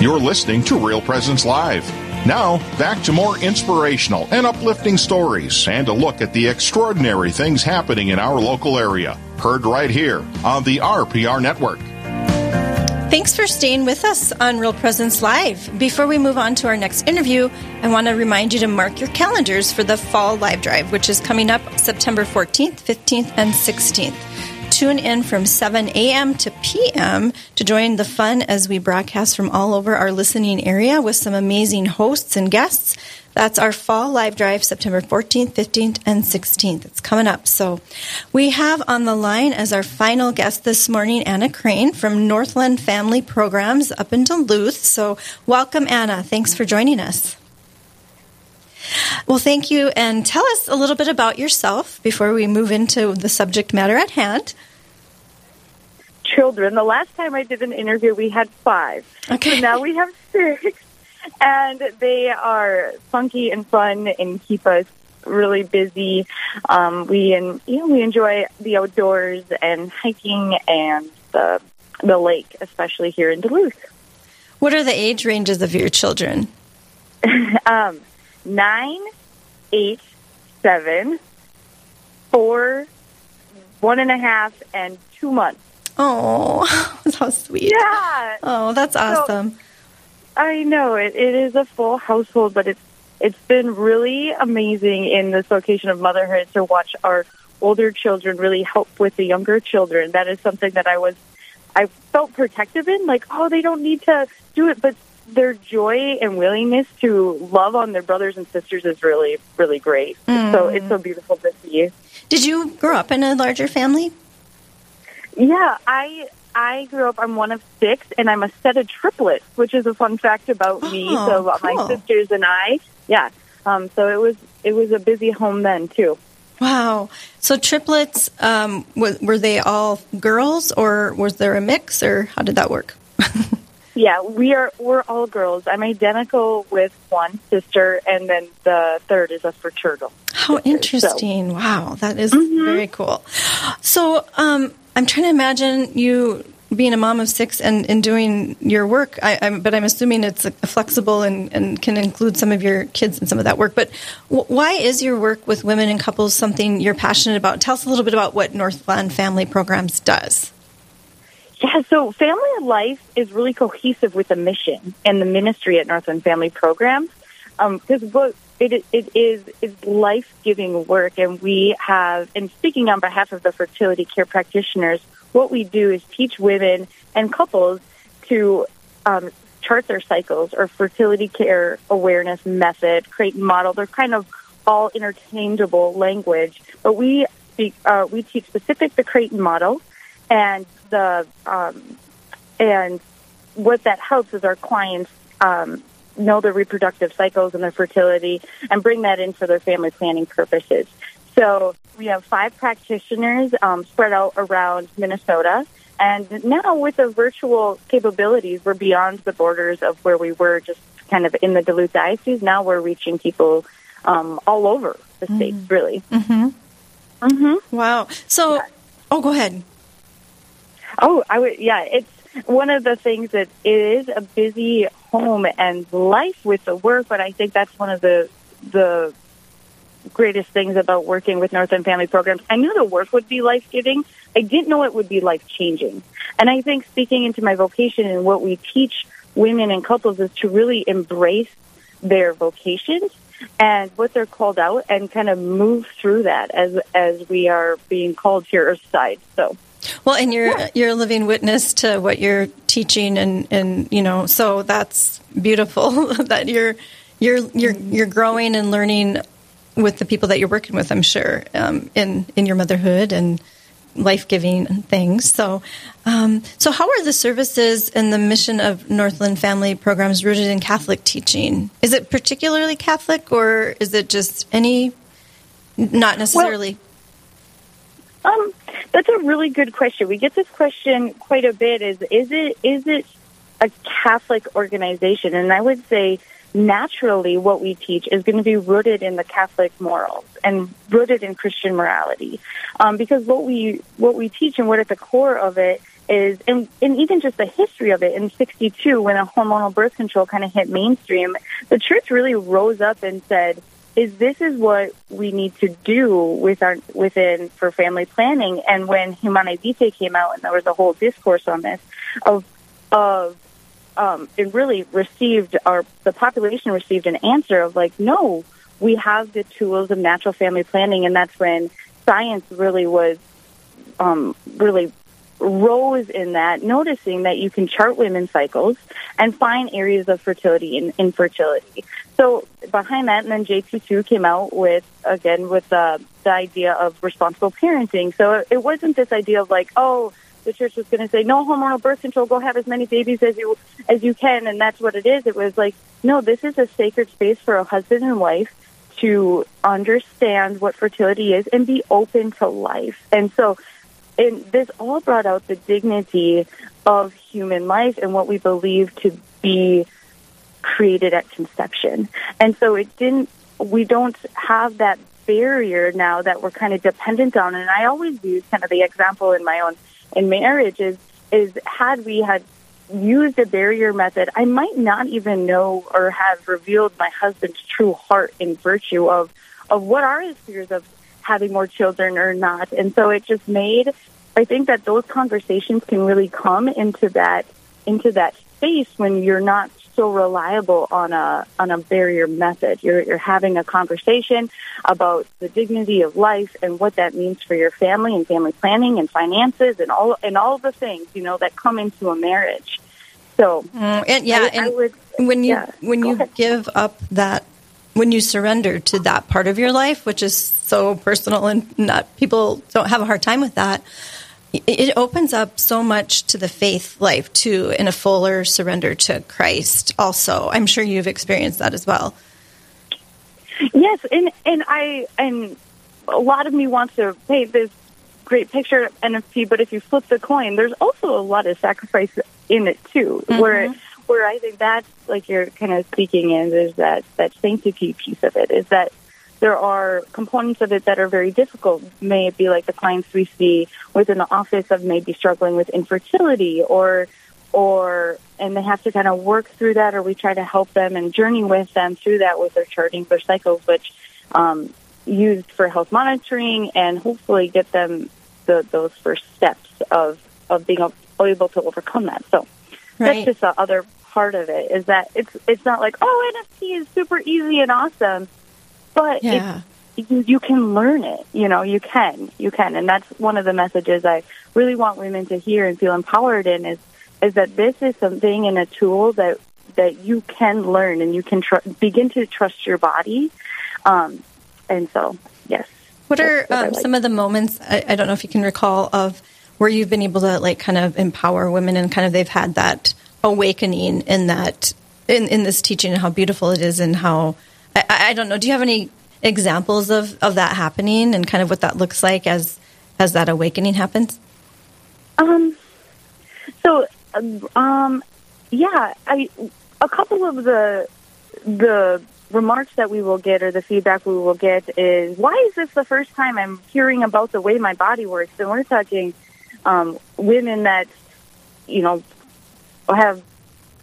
You're listening to Real Presence Live. Now, back to more inspirational and uplifting stories and a look at the extraordinary things happening in our local area. Heard right here on the RPR Network. Thanks for staying with us on Real Presence Live. Before we move on to our next interview, I want to remind you to mark your calendars for the Fall Live Drive, which is coming up September 14th, 15th, and 16th. Tune in from 7 a.m. to p.m. to join the fun as we broadcast from all over our listening area with some amazing hosts and guests. That's our fall live drive, September 14th, 15th, and 16th. It's coming up. So we have on the line as our final guest this morning, Anna Crane from Northland Family Programs up in Duluth. So welcome, Anna. Thanks for joining us. Well, thank you. And tell us a little bit about yourself before we move into the subject matter at hand. Children. The last time I did an interview, we had five. Okay. So now we have six. And they are funky and fun and keep us really busy. Um, we and you know we enjoy the outdoors and hiking and the the lake, especially here in Duluth. What are the age ranges of your children? um, nine, eight, seven, four, one and a half, and two months. Oh, that's how sweet! Yeah. Oh, that's awesome. So, I know it. It is a full household, but it's it's been really amazing in this location of motherhood to watch our older children really help with the younger children. That is something that I was I felt protective in, like, oh, they don't need to do it, but their joy and willingness to love on their brothers and sisters is really, really great. Mm. So it's so beautiful to see. Did you grow up in a larger family? Yeah, I I grew up. I'm one of six, and I'm a set of triplets, which is a fun fact about oh, me. So about cool. my sisters and I, yeah. Um, so it was it was a busy home then too. Wow. So triplets, um, were, were they all girls, or was there a mix, or how did that work? yeah, we are. We're all girls. I'm identical with one sister, and then the third is a fraternal. How sister, interesting! So. Wow, that is mm-hmm. very cool. So, um, I'm trying to imagine you being a mom of six and, and doing your work. I, I'm, but I'm assuming it's flexible and, and can include some of your kids and some of that work. But w- why is your work with women and couples something you're passionate about? Tell us a little bit about what Northland Family Programs does. Yeah, so Family Life is really cohesive with the mission and the ministry at Northland Family Programs because um, what it, it is is life giving work, and we have. And speaking on behalf of the fertility care practitioners, what we do is teach women and couples to um, chart their cycles or fertility care awareness method, Creighton model. They're kind of all interchangeable language, but we speak. Uh, we teach specific the Creighton model, and the um, and what that helps is our clients um, know their reproductive cycles and their fertility and bring that in for their family planning purposes. So we have five practitioners um, spread out around Minnesota. And now with the virtual capabilities, we're beyond the borders of where we were just kind of in the Duluth Diocese. Now we're reaching people um, all over the mm-hmm. states, really. Mm-hmm. Mm-hmm. Wow. So, yeah. oh, go ahead. Oh, I would. Yeah, it's one of the things that it is a busy home and life with the work, but I think that's one of the the greatest things about working with Northland Family Programs. I knew the work would be life giving. I didn't know it would be life changing. And I think speaking into my vocation and what we teach women and couples is to really embrace their vocations and what they're called out and kind of move through that as as we are being called here your side. So well, and you're yeah. you're a living witness to what you're teaching, and and you know, so that's beautiful that you're you're you're you're growing and learning with the people that you're working with. I'm sure um, in in your motherhood and life giving things. So, um, so how are the services and the mission of Northland Family Programs rooted in Catholic teaching? Is it particularly Catholic, or is it just any? Not necessarily. Well, um, that's a really good question. We get this question quite a bit. Is is it is it a Catholic organization? And I would say naturally what we teach is going to be rooted in the Catholic morals and rooted in Christian morality. Um, because what we what we teach and what at the core of it is, and, and even just the history of it in 62, when a hormonal birth control kind of hit mainstream, the church really rose up and said, is this is what we need to do with our within for family planning. And when Humanae Vitae came out, and there was a whole discourse on this, of of um, it really received our the population received an answer of like, no, we have the tools of natural family planning, and that's when science really was um, really rose in that, noticing that you can chart women's cycles and find areas of fertility and infertility. So behind that, and then JP2 came out with, again, with the, the idea of responsible parenting. So it wasn't this idea of like, oh, the church was going to say no hormonal birth control, go have as many babies as you as you can, and that's what it is. It was like, no, this is a sacred space for a husband and wife to understand what fertility is and be open to life. And so and this all brought out the dignity of human life and what we believe to be created at conception. And so it didn't, we don't have that barrier now that we're kind of dependent on. And I always use kind of the example in my own, in marriage is, is had we had used a barrier method, I might not even know or have revealed my husband's true heart and virtue of, of what are his fears of having more children or not. And so it just made, I think that those conversations can really come into that, into that space when you're not so reliable on a, on a barrier method. You're, you're having a conversation about the dignity of life and what that means for your family and family planning and finances and all, and all the things, you know, that come into a marriage. So, mm, and yeah, I, and I would, when you, yeah, when you ahead. give up that when you surrender to that part of your life, which is so personal and not people don't have a hard time with that, it opens up so much to the faith life too in a fuller surrender to Christ also. I'm sure you've experienced that as well. Yes, and and I and a lot of me wants to paint this great picture of NFP, but if you flip the coin, there's also a lot of sacrifice in it too. Mm-hmm. Where where I think that's like you're kind of speaking in is that that sanctity piece of it is that there are components of it that are very difficult. May it be like the clients we see within the office of maybe struggling with infertility or or and they have to kind of work through that or we try to help them and journey with them through that with their charting their cycles which um, used for health monitoring and hopefully get them the, those first steps of of being able to overcome that so right. that's just the other part of it is that it's it's not like oh NFP is super easy and awesome, but yeah. you, you can learn it. You know, you can, you can, and that's one of the messages I really want women to hear and feel empowered in is is that this is something and a tool that that you can learn and you can tr- begin to trust your body. Um, and so, yes. What are what um, like. some of the moments? I, I don't know if you can recall of where you've been able to like kind of empower women and kind of they've had that awakening in that in, in this teaching and how beautiful it is and how I, I don't know. Do you have any examples of, of that happening and kind of what that looks like as as that awakening happens? Um. So, um, yeah, I a couple of the the remarks that we will get or the feedback we will get is why is this the first time I'm hearing about the way my body works? And we're talking um, women that you know have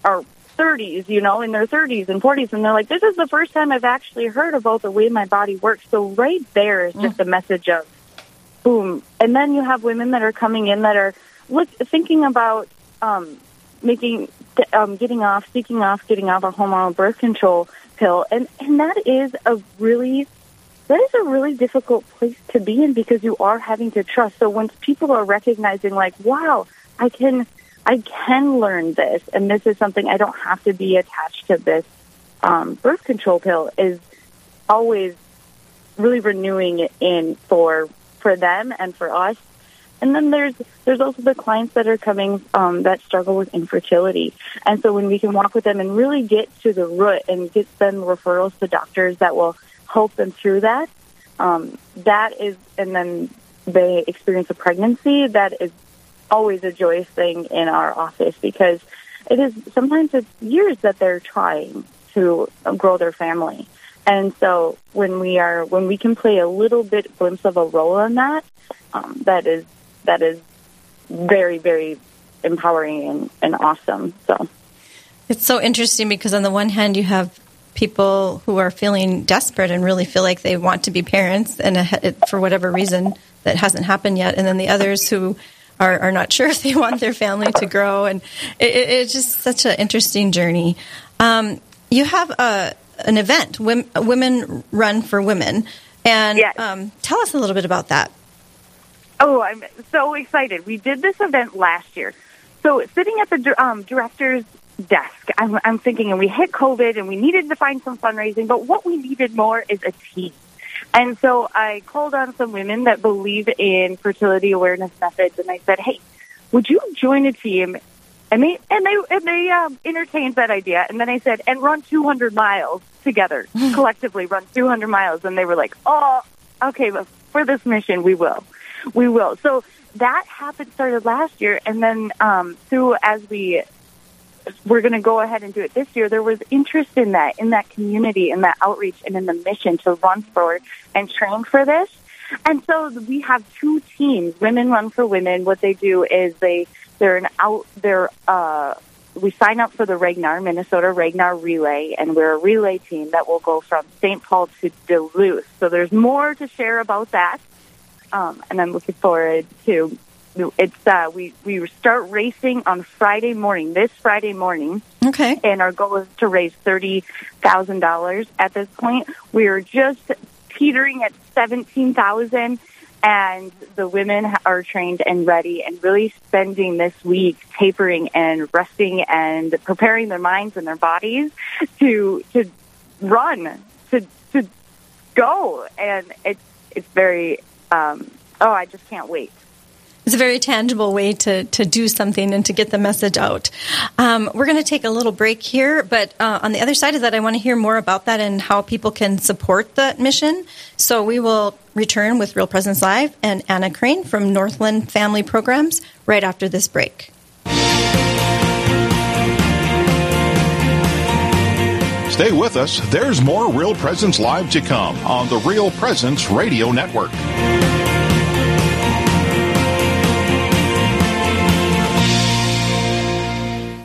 are 30s, you know, in their 30s and 40s, and they're like, "This is the first time I've actually heard about the way my body works." So right there is just mm. a message of boom. And then you have women that are coming in that are look thinking about um, making um, getting off, seeking off, getting off a hormonal birth control pill, and and that is a really that is a really difficult place to be in because you are having to trust. So once people are recognizing, like, wow, I can I can learn this, and this is something I don't have to be attached to this um, birth control pill. Is always really renewing it in for for them and for us. And then there's there's also the clients that are coming um, that struggle with infertility, and so when we can walk with them and really get to the root and get them referrals to doctors that will help them through that, um, that is, and then they experience a pregnancy that is always a joyous thing in our office because it is sometimes it's years that they're trying to grow their family. And so when we are when we can play a little bit glimpse of a role in that, um, that is that is very very empowering and, and awesome. So it's so interesting because on the one hand you have people who are feeling desperate and really feel like they want to be parents and for whatever reason that hasn't happened yet, and then the others who are, are not sure if they want their family to grow, and it, it's just such an interesting journey. Um, you have a, an event, Women Run for Women, and yes. um, tell us a little bit about that. Oh, I'm so excited. We did this event last year. So, sitting at the um, director's desk, I'm, I'm thinking, and we hit COVID and we needed to find some fundraising, but what we needed more is a team. And so I called on some women that believe in fertility awareness methods, and I said, "Hey, would you join a team?" And they and they and they um, entertained that idea. And then I said, "And run 200 miles together, collectively run 200 miles." And they were like, "Oh, okay, but for this mission, we will, we will." So that happened started last year, and then um, through as we we're going to go ahead and do it this year, there was interest in that, in that community, in that outreach, and in the mission to run for and train for this. And so we have two teams, Women Run for Women. What they do is they they're an out they're uh we sign up for the Ragnar, Minnesota Ragnar Relay, and we're a relay team that will go from St. Paul to Duluth. So there's more to share about that. Um, and I'm looking forward to it's uh, we we start racing on Friday morning. This Friday morning. Okay. And our goal is to raise thirty thousand dollars. At this point, we are just teetering at seventeen thousand, and the women are trained and ready, and really spending this week tapering and resting and preparing their minds and their bodies to to run to to go, and it's it's very. Um, oh, I just can't wait it's a very tangible way to, to do something and to get the message out. Um, we're going to take a little break here, but uh, on the other side of that, I want to hear more about that and how people can support that mission. So we will return with Real Presence Live and Anna Crane from Northland Family Programs right after this break. Stay with us. There's more Real Presence Live to come on the Real Presence Radio Network.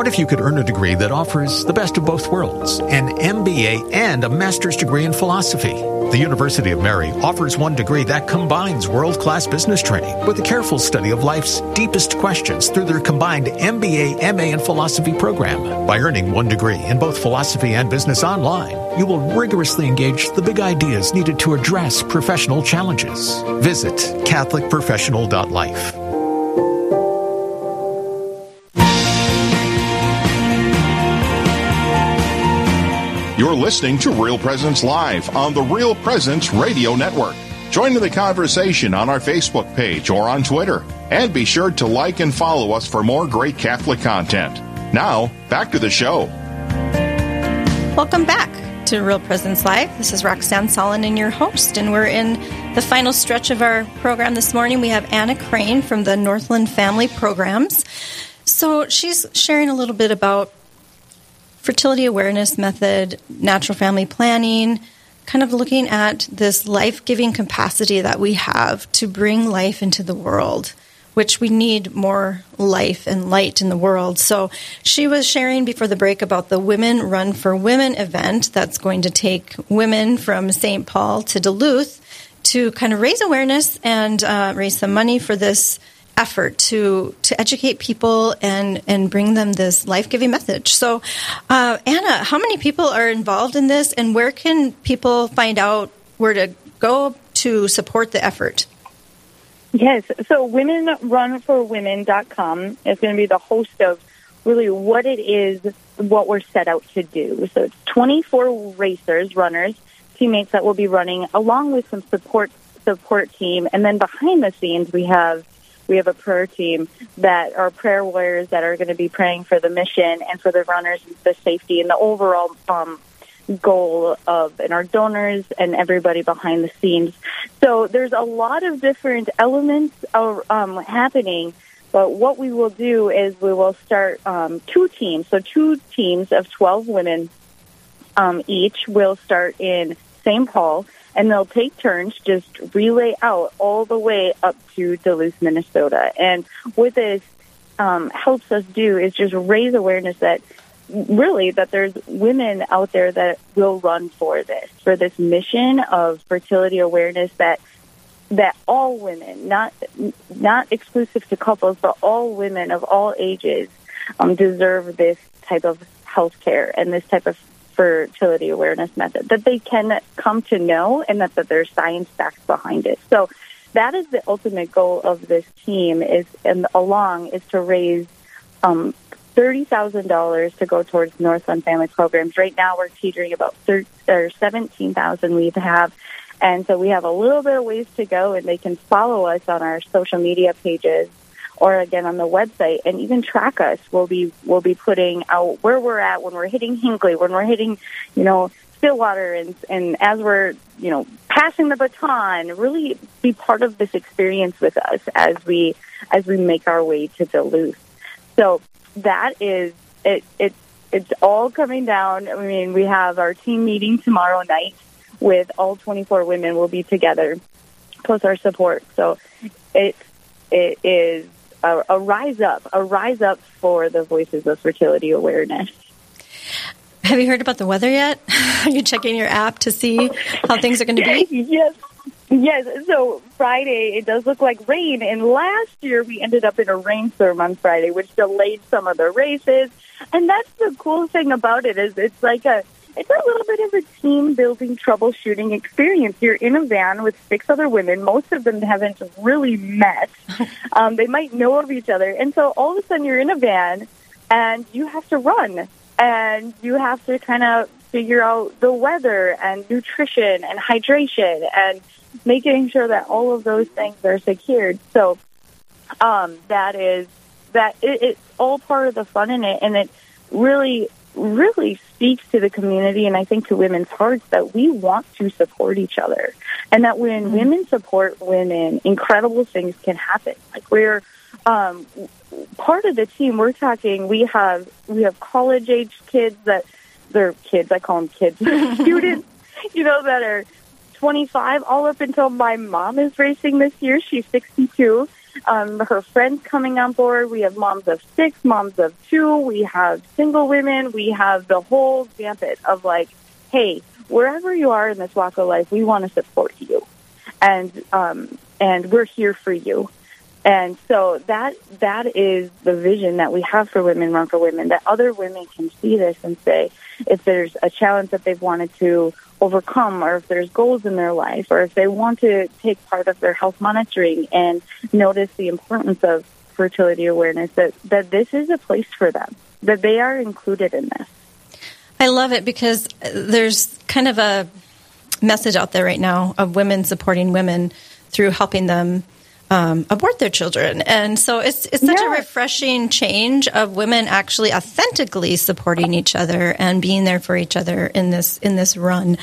What if you could earn a degree that offers the best of both worlds, an MBA and a master's degree in philosophy? The University of Mary offers one degree that combines world class business training with a careful study of life's deepest questions through their combined MBA, MA, and philosophy program. By earning one degree in both philosophy and business online, you will rigorously engage the big ideas needed to address professional challenges. Visit CatholicProfessional.life. You're listening to Real Presence Live on the Real Presence Radio Network. Join in the conversation on our Facebook page or on Twitter. And be sure to like and follow us for more great Catholic content. Now, back to the show. Welcome back to Real Presence Live. This is Roxanne Salonen your host, and we're in the final stretch of our program this morning, we have Anna Crane from the Northland Family Programs. So she's sharing a little bit about fertility awareness method, natural family planning, kind of looking at this life giving capacity that we have to bring life into the world which we need more life and light in the world. So she was sharing before the break about the Women Run for Women event that's going to take women from St. Paul to Duluth to kind of raise awareness and uh, raise some money for this effort to to educate people and and bring them this life giving message. So, uh, Anna, how many people are involved in this, and where can people find out where to go to support the effort? Yes. So womenrunforwomen.com is going to be the host of really what it is, what we're set out to do. So it's 24 racers, runners, teammates that will be running along with some support support team. And then behind the scenes, we have we have a prayer team that are prayer warriors that are going to be praying for the mission and for the runners, and the safety, and the overall um, goal of and our donors and everybody behind the scenes. So there's a lot of different elements of, um, happening. But what we will do is we will start um, two teams. So two teams of 12 women um, each will start in St. Paul, and they'll take turns just relay out all the way up to Duluth, Minnesota. And what this um, helps us do is just raise awareness that really that there's women out there that will run for this, for this mission of fertility awareness that that all women, not not exclusive to couples, but all women of all ages um, deserve this type of health care and this type of fertility awareness method that they can come to know and that, that there's science backed behind it. So that is the ultimate goal of this team is and along is to raise um, $30,000 to go towards Northland Family Programs. Right now we're teetering about 13, or 17,000 we have. And so we have a little bit of ways to go and they can follow us on our social media pages or again on the website and even track us. We'll be, we'll be putting out where we're at when we're hitting Hinckley, when we're hitting, you know, Stillwater and, and as we're, you know, passing the baton, really be part of this experience with us as we, as we make our way to Duluth. So that is it. It it's all coming down. I mean, we have our team meeting tomorrow night with all 24 women. We'll be together, plus our support. So it it is a, a rise up, a rise up for the voices of fertility awareness. Have you heard about the weather yet? Are you checking your app to see how things are going to be? yes, Yes, so Friday it does look like rain, and last year we ended up in a rainstorm on Friday, which delayed some of the races. And that's the cool thing about it is it's like a it's a little bit of a team building troubleshooting experience. You're in a van with six other women. Most of them haven't really met. Um, they might know of each other, and so all of a sudden you're in a van and you have to run and you have to kind of figure out the weather and nutrition and hydration and making sure that all of those things are secured. So um, that is that it, it's all part of the fun in it, and it really, really speaks to the community and I think to women's hearts that we want to support each other, and that when mm-hmm. women support women, incredible things can happen. Like we're um, part of the team. We're talking. We have we have college age kids that they're kids. I call them kids, students. You know that are 25 all up until my mom is racing this year. She's 62. Um, her friends coming on board. We have moms of six, moms of two. We have single women. We have the whole gambit of like, hey, wherever you are in this walk of life, we want to support you, and um, and we're here for you. And so that that is the vision that we have for Women Run for Women. That other women can see this and say, if there's a challenge that they've wanted to overcome or if there's goals in their life or if they want to take part of their health monitoring and notice the importance of fertility awareness that, that this is a place for them, that they are included in this. I love it because there's kind of a message out there right now of women supporting women through helping them um, abort their children. And so it's it's such a refreshing change of women actually authentically supporting each other and being there for each other in this in this run.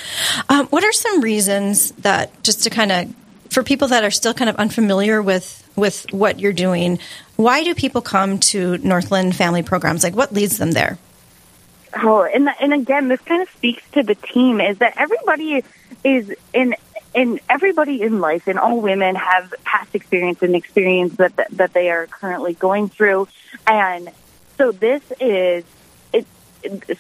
Um, what are some reasons that just to kind of for people that are still kind of unfamiliar with with what you're doing, why do people come to Northland Family Programs? Like, what leads them there? Oh, and and again, this kind of speaks to the team is that everybody is in and everybody in life and all women have past experience and experience that that they are currently going through and so this is it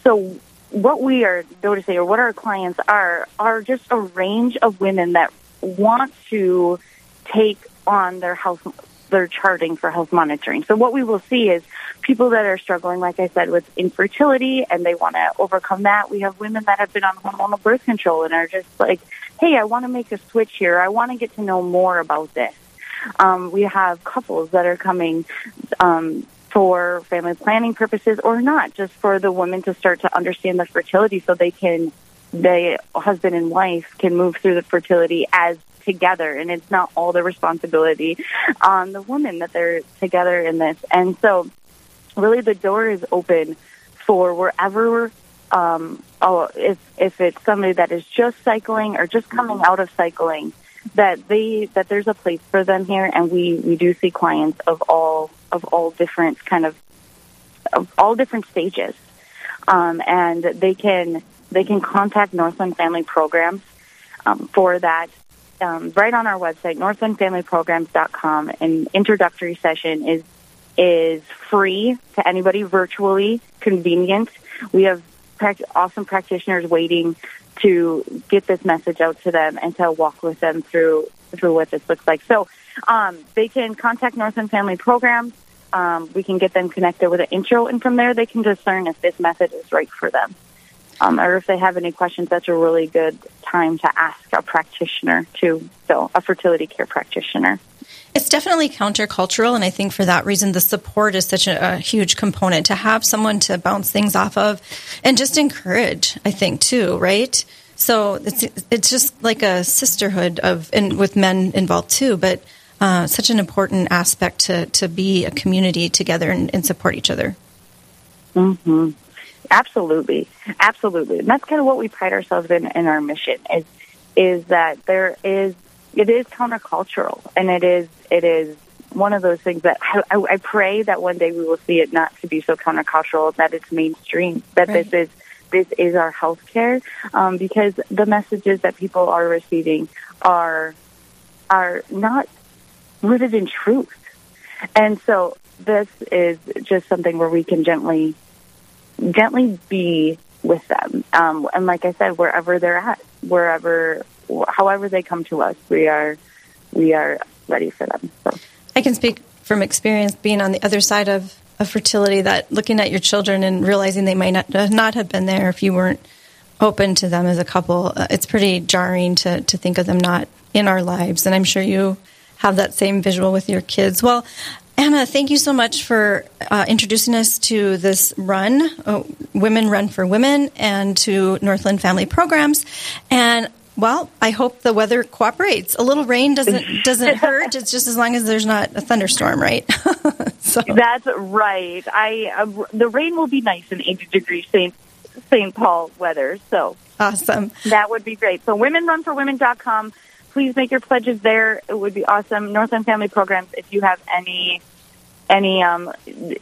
so what we are noticing or what our clients are are just a range of women that want to take on their health their charting for health monitoring. So what we will see is people that are struggling, like I said, with infertility and they want to overcome that. We have women that have been on hormonal birth control and are just like, hey, I want to make a switch here. I want to get to know more about this. Um, we have couples that are coming um, for family planning purposes or not, just for the women to start to understand the fertility so they can, the husband and wife can move through the fertility as together and it's not all the responsibility on the woman that they're together in this. And so really the door is open for wherever um, oh, if if it's somebody that is just cycling or just coming out of cycling, that they that there's a place for them here, and we we do see clients of all of all different kind of of all different stages, um, and they can they can contact Northland Family Programs um, for that. Um, right on our website, northlandfamilyprograms.com, an introductory session is is free to anybody virtually, convenient. We have awesome practitioners waiting to get this message out to them and to walk with them through through what this looks like. So um, they can contact Northland Family Programs. Um, we can get them connected with an intro, and from there they can discern if this method is right for them. Um, or if they have any questions, that's a really good time to ask a practitioner too. So a fertility care practitioner. It's definitely countercultural, and I think for that reason, the support is such a, a, huge component to have someone to bounce things off of, and just encourage. I think too, right? So it's it's just like a sisterhood of, and with men involved too, but uh, such an important aspect to to be a community together and, and support each other. Hmm. Absolutely, absolutely, and that's kind of what we pride ourselves in in our mission is is that there is it is countercultural, and it is it is one of those things that I, I, pray that one day we will see it not to be so countercultural, that it's mainstream, that right. this is this is our healthcare, um, because the messages that people are receiving are are not rooted in truth, and so this is just something where we can gently gently be with them, um, and like I said, wherever they're at, wherever however they come to us, we are we are ready for them. So. I can speak from experience being on the other side of, of fertility that looking at your children and realizing they might not, not have been there if you weren't open to them as a couple, uh, it's pretty jarring to, to think of them not in our lives. And I'm sure you have that same visual with your kids. Well, Anna, thank you so much for uh, introducing us to this run, uh, Women Run for Women, and to Northland Family Programs. And well, I hope the weather cooperates. A little rain doesn't doesn't hurt. It's just as long as there's not a thunderstorm, right? so. That's right. I uh, the rain will be nice in 80 degrees St. St. Paul weather. So awesome. That would be great. So womenrunforwomen.com. Please make your pledges there. It would be awesome. Northland Family Programs. If you have any any um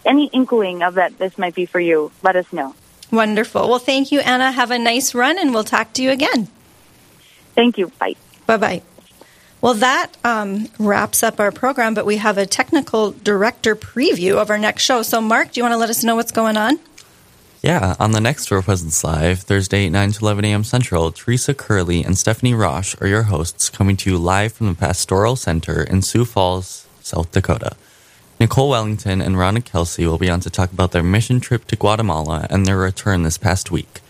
any inkling of that this might be for you, let us know. Wonderful. Well, thank you, Anna. Have a nice run, and we'll talk to you again. Thank you. Bye. Bye bye. Well, that um, wraps up our program, but we have a technical director preview of our next show. So, Mark, do you want to let us know what's going on? Yeah, on the next Real Presence Live, Thursday, 9 to 11 a.m. Central, Teresa Curley and Stephanie Roche are your hosts coming to you live from the Pastoral Center in Sioux Falls, South Dakota. Nicole Wellington and Rhonda Kelsey will be on to talk about their mission trip to Guatemala and their return this past week.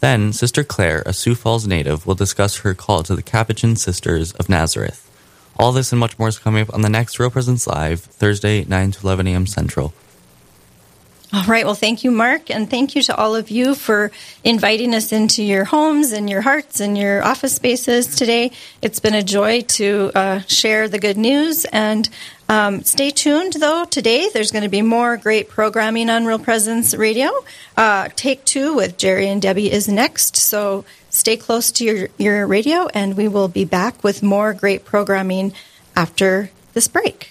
Then, Sister Claire, a Sioux Falls native, will discuss her call to the Capuchin Sisters of Nazareth. All this and much more is coming up on the next Real Presence Live, Thursday, 9 to 11 a.m. Central. All right. Well, thank you, Mark. And thank you to all of you for inviting us into your homes and your hearts and your office spaces today. It's been a joy to uh, share the good news. And um, stay tuned, though, today. There's going to be more great programming on Real Presence Radio. Uh, Take Two with Jerry and Debbie is next. So stay close to your, your radio, and we will be back with more great programming after this break.